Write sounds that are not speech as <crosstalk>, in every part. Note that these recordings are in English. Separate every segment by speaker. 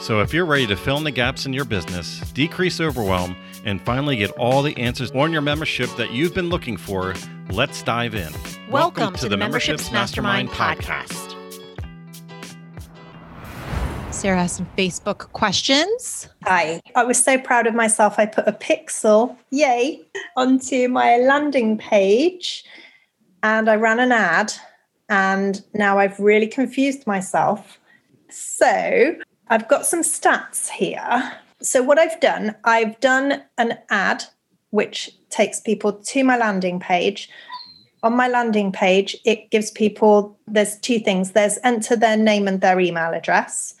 Speaker 1: So, if you're ready to fill in the gaps in your business, decrease overwhelm, and finally get all the answers on your membership that you've been looking for, let's dive in.
Speaker 2: Welcome, Welcome to, to, the, Memberships, Mastermind, Mastermind podcast. Sarah has some Facebook questions.
Speaker 3: Hi. I was so proud of myself. I put a pixel, yay, onto my landing page and I ran an ad. And now I've really confused myself. So I've got some stats here. So, what I've done, I've done an ad which takes people to my landing page. On my landing page, it gives people there's two things there's enter their name and their email address,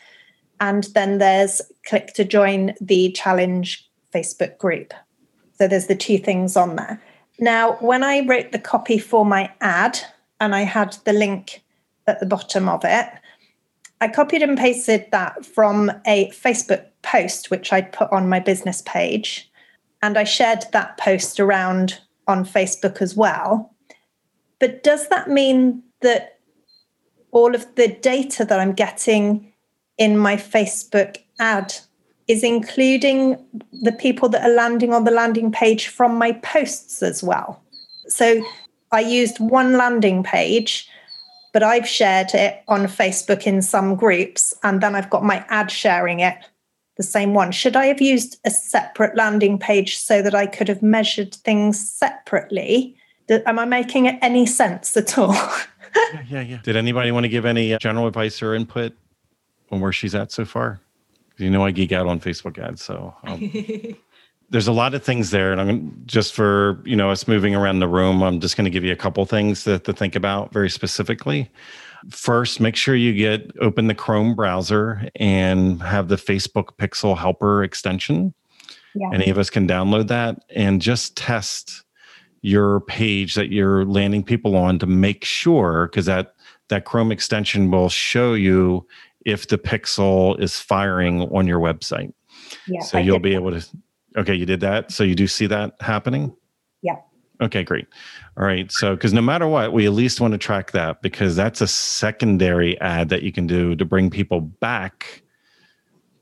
Speaker 3: and then there's click to join the challenge Facebook group. So, there's the two things on there. Now, when I wrote the copy for my ad and I had the link at the bottom of it, I copied and pasted that from a Facebook post, which I'd put on my business page. And I shared that post around on Facebook as well. But does that mean that all of the data that I'm getting in my Facebook ad is including the people that are landing on the landing page from my posts as well? So I used one landing page but I've shared it on Facebook in some groups, and then I've got my ad sharing it, the same one. Should I have used a separate landing page so that I could have measured things separately? Am I making any sense at all? <laughs>
Speaker 1: yeah, yeah, yeah. Did anybody want to give any uh, general advice or input on where she's at so far? You know, I geek out on Facebook ads, so um, <laughs> there's a lot of things there and i'm just for you know us moving around the room i'm just going to give you a couple things to, to think about very specifically. First make sure you get open the chrome browser and have the facebook pixel helper extension. Yeah. any of us can download that and just test your page that you're landing people on to make sure because that that chrome extension will show you if the pixel is firing on your website. Yeah, so I you'll be able to Okay, you did that. So you do see that happening?
Speaker 3: Yeah.
Speaker 1: Okay, great. All right. So, because no matter what, we at least want to track that because that's a secondary ad that you can do to bring people back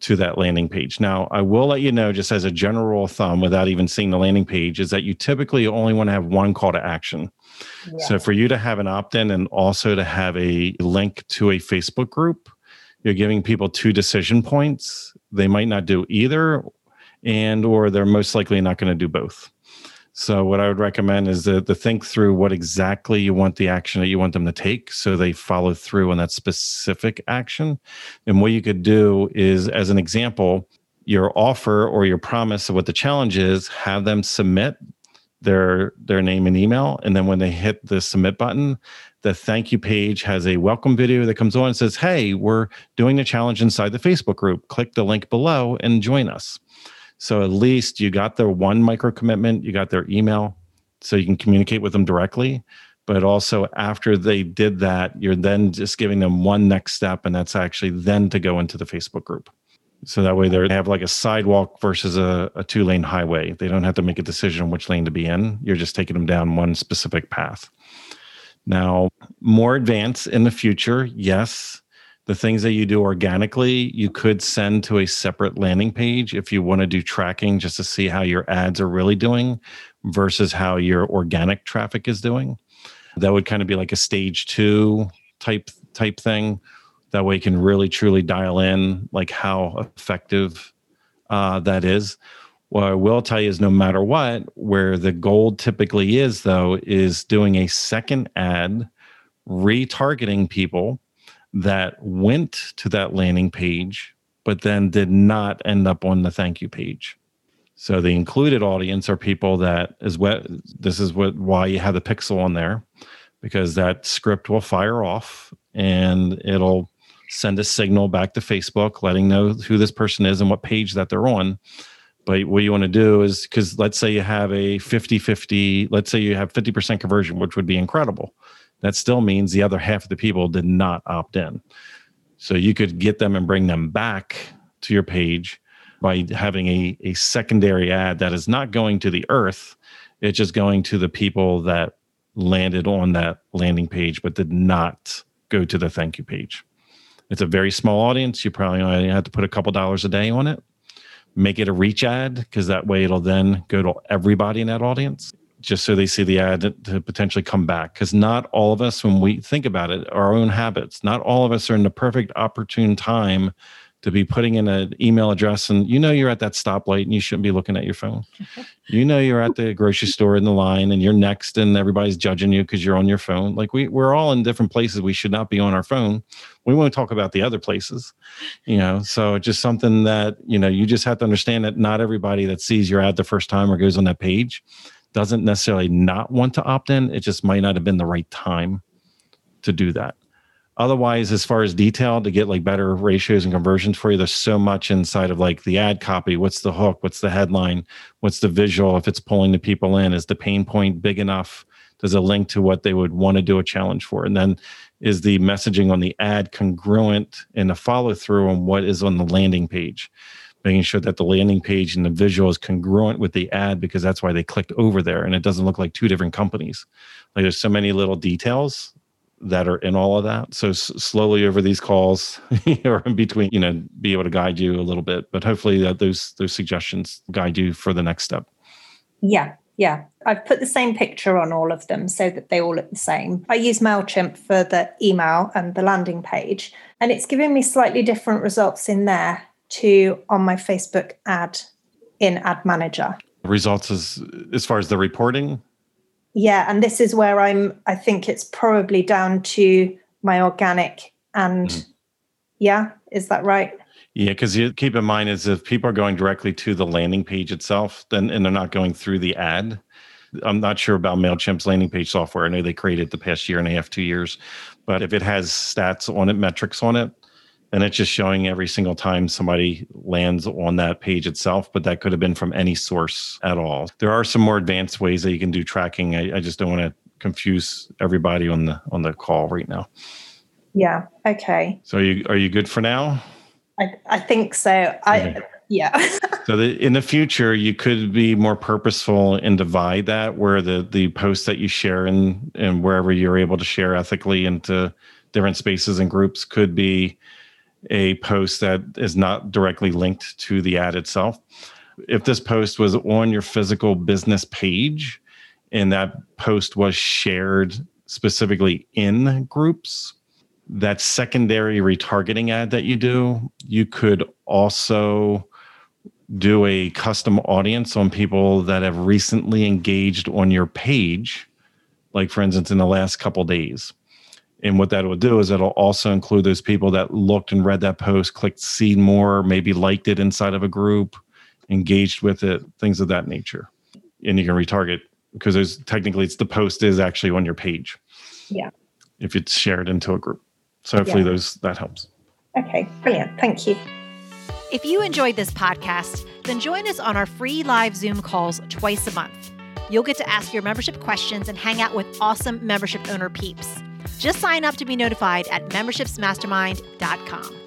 Speaker 1: to that landing page. Now, I will let you know, just as a general thumb, without even seeing the landing page, is that you typically only want to have one call to action. Yeah. So, for you to have an opt in and also to have a link to a Facebook group, you're giving people two decision points. They might not do either, and or they're most likely not going to do both. So what I would recommend is to, to think through what exactly you want the action that you want them to take so they follow through on that specific action. And what you could do is as an example, your offer or your promise of what the challenge is, have them submit their their name and email and then when they hit the submit button the thank you page has a welcome video that comes on and says hey we're doing the challenge inside the facebook group click the link below and join us so at least you got their one micro commitment, you got their email, so you can communicate with them directly. But also after they did that, you're then just giving them one next step, and that's actually then to go into the Facebook group. So that way they have like a sidewalk versus a, a two lane highway. They don't have to make a decision which lane to be in. You're just taking them down one specific path. Now, more advanced in the future, yes, the things that you do organically, you could send to a separate landing page if you want to do tracking just to see how your ads are really doing versus how your organic traffic is doing. That would kind of be like a stage two type type thing. That way you can really truly dial in like how effective uh, that is. What I will tell you is no matter what, where the gold typically is though, is doing a second ad, retargeting people that went to that landing page, but then did not end up on the thank you page. So the included audience are people that is what this is what why you have the pixel on there, because that script will fire off and it'll send a signal back to Facebook, letting know who this person is and what page that they're on. But what you want to do is because let's say you have a 50 50, let's say you have 50% conversion, which would be incredible. That still means the other half of the people did not opt in. So you could get them and bring them back to your page by having a, a secondary ad that is not going to the earth. It's just going to the people that landed on that landing page but did not go to the thank you page. It's a very small audience. You probably only have to put a couple dollars a day on it. Make it a reach ad because that way it'll then go to everybody in that audience just so they see the ad to potentially come back. Because not all of us, when we think about it, our own habits, not all of us are in the perfect opportune time to be putting in an email address and you know you're at that stoplight and you shouldn't be looking at your phone. <laughs> you know you're at the grocery store in the line and you're next and everybody's judging you because you're on your phone. Like we we're all in different places. We should not be on our phone. We won't talk about the other places. You know, so just something that, you know, you just have to understand that not everybody that sees your ad the first time or goes on that page doesn't necessarily not want to opt in. It just might not have been the right time to do that. Otherwise, as far as detail to get like better ratios and conversions for you, there's so much inside of like the ad copy. What's the hook? What's the headline? What's the visual? If it's pulling the people in, is the pain point big enough? Does it link to what they would want to do a challenge for? And then is the messaging on the ad congruent in the follow through on what is on the landing page? Making sure that the landing page and the visual is congruent with the ad because that's why they clicked over there and it doesn't look like two different companies. Like there's so many little details that are in all of that. So s- slowly over these calls <laughs> or in between, you know, be able to guide you a little bit. But hopefully that those those suggestions guide you for the next step.
Speaker 3: Yeah, yeah. I've put the same picture on all of them so that they all look the same. I use MailChimp for the email and the landing page, and it's giving me slightly different results in there to on my Facebook ad in Ad Manager.
Speaker 1: Results as as far as the reporting
Speaker 3: yeah, and this is where I'm. I think it's probably down to my organic and mm. yeah, is that right?
Speaker 1: Yeah, because you keep in mind is if people are going directly to the landing page itself, then and they're not going through the ad. I'm not sure about Mailchimp's landing page software. I know they created the past year and a half, two years, but if it has stats on it, metrics on it, and it's just showing every single time somebody lands on that page itself but that could have been from any source at all. There are some more advanced ways that you can do tracking. I, I just don't want to confuse everybody on the on the call right now.
Speaker 3: Yeah okay.
Speaker 1: So are you are you good for now?
Speaker 3: I, I think so. I yeah. <laughs>
Speaker 1: So the, in the future you could be more purposeful and divide that where the the posts that you share and and wherever you're able to share ethically into different spaces and groups could be a post that is not directly linked to the ad itself. If this post was on your physical business page and that post was shared specifically in groups, that secondary retargeting ad that you do, you could also do a custom audience on people that have recently engaged on your page, like for instance, in the last couple days and what that will do is it'll also include those people that looked and read that post, clicked see more, maybe liked it inside of a group, engaged with it, things of that nature. And you can retarget because there's technically it's the post is actually on your page.
Speaker 3: Yeah.
Speaker 1: If it's shared into a group. So hopefully yeah. those that helps.
Speaker 3: Okay, brilliant. Thank you.
Speaker 2: If you enjoyed this podcast, then join us on our free live Zoom calls twice a month. You'll get to ask your membership questions and hang out with awesome membership owner peeps. Just sign up to be notified at membershipsmastermind.com.